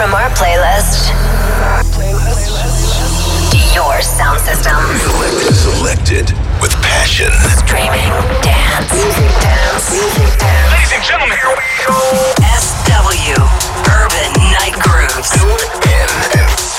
from our playlist your sound system. Selected, selected with passion. Streaming, dance, music, dance, music, dance. Ladies and gentlemen, here we go. SW Urban Night Grooves. Tune in and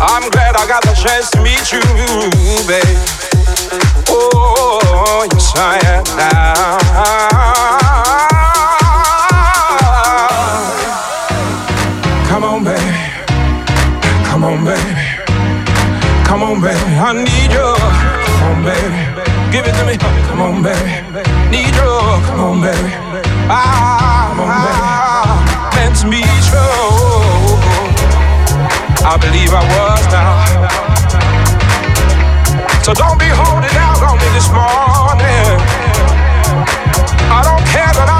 I'm glad I got the chance to meet you, babe. Oh, yes, I am now. Come on, baby. Come on, baby. Come on, baby. I need you. Come on, baby. Give it to me. Come on, baby. Need you. Come on, baby. I believe I was now. So don't be holding out on me this morning. I don't care that I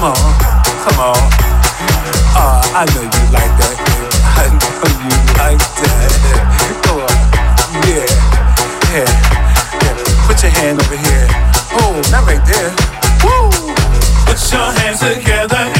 Come on, come on. Uh, I know you like that. I know you like that. Come on. Yeah, yeah, yeah. Put your hand over here. Oh, not right there. Woo! Put your hands together.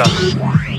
What's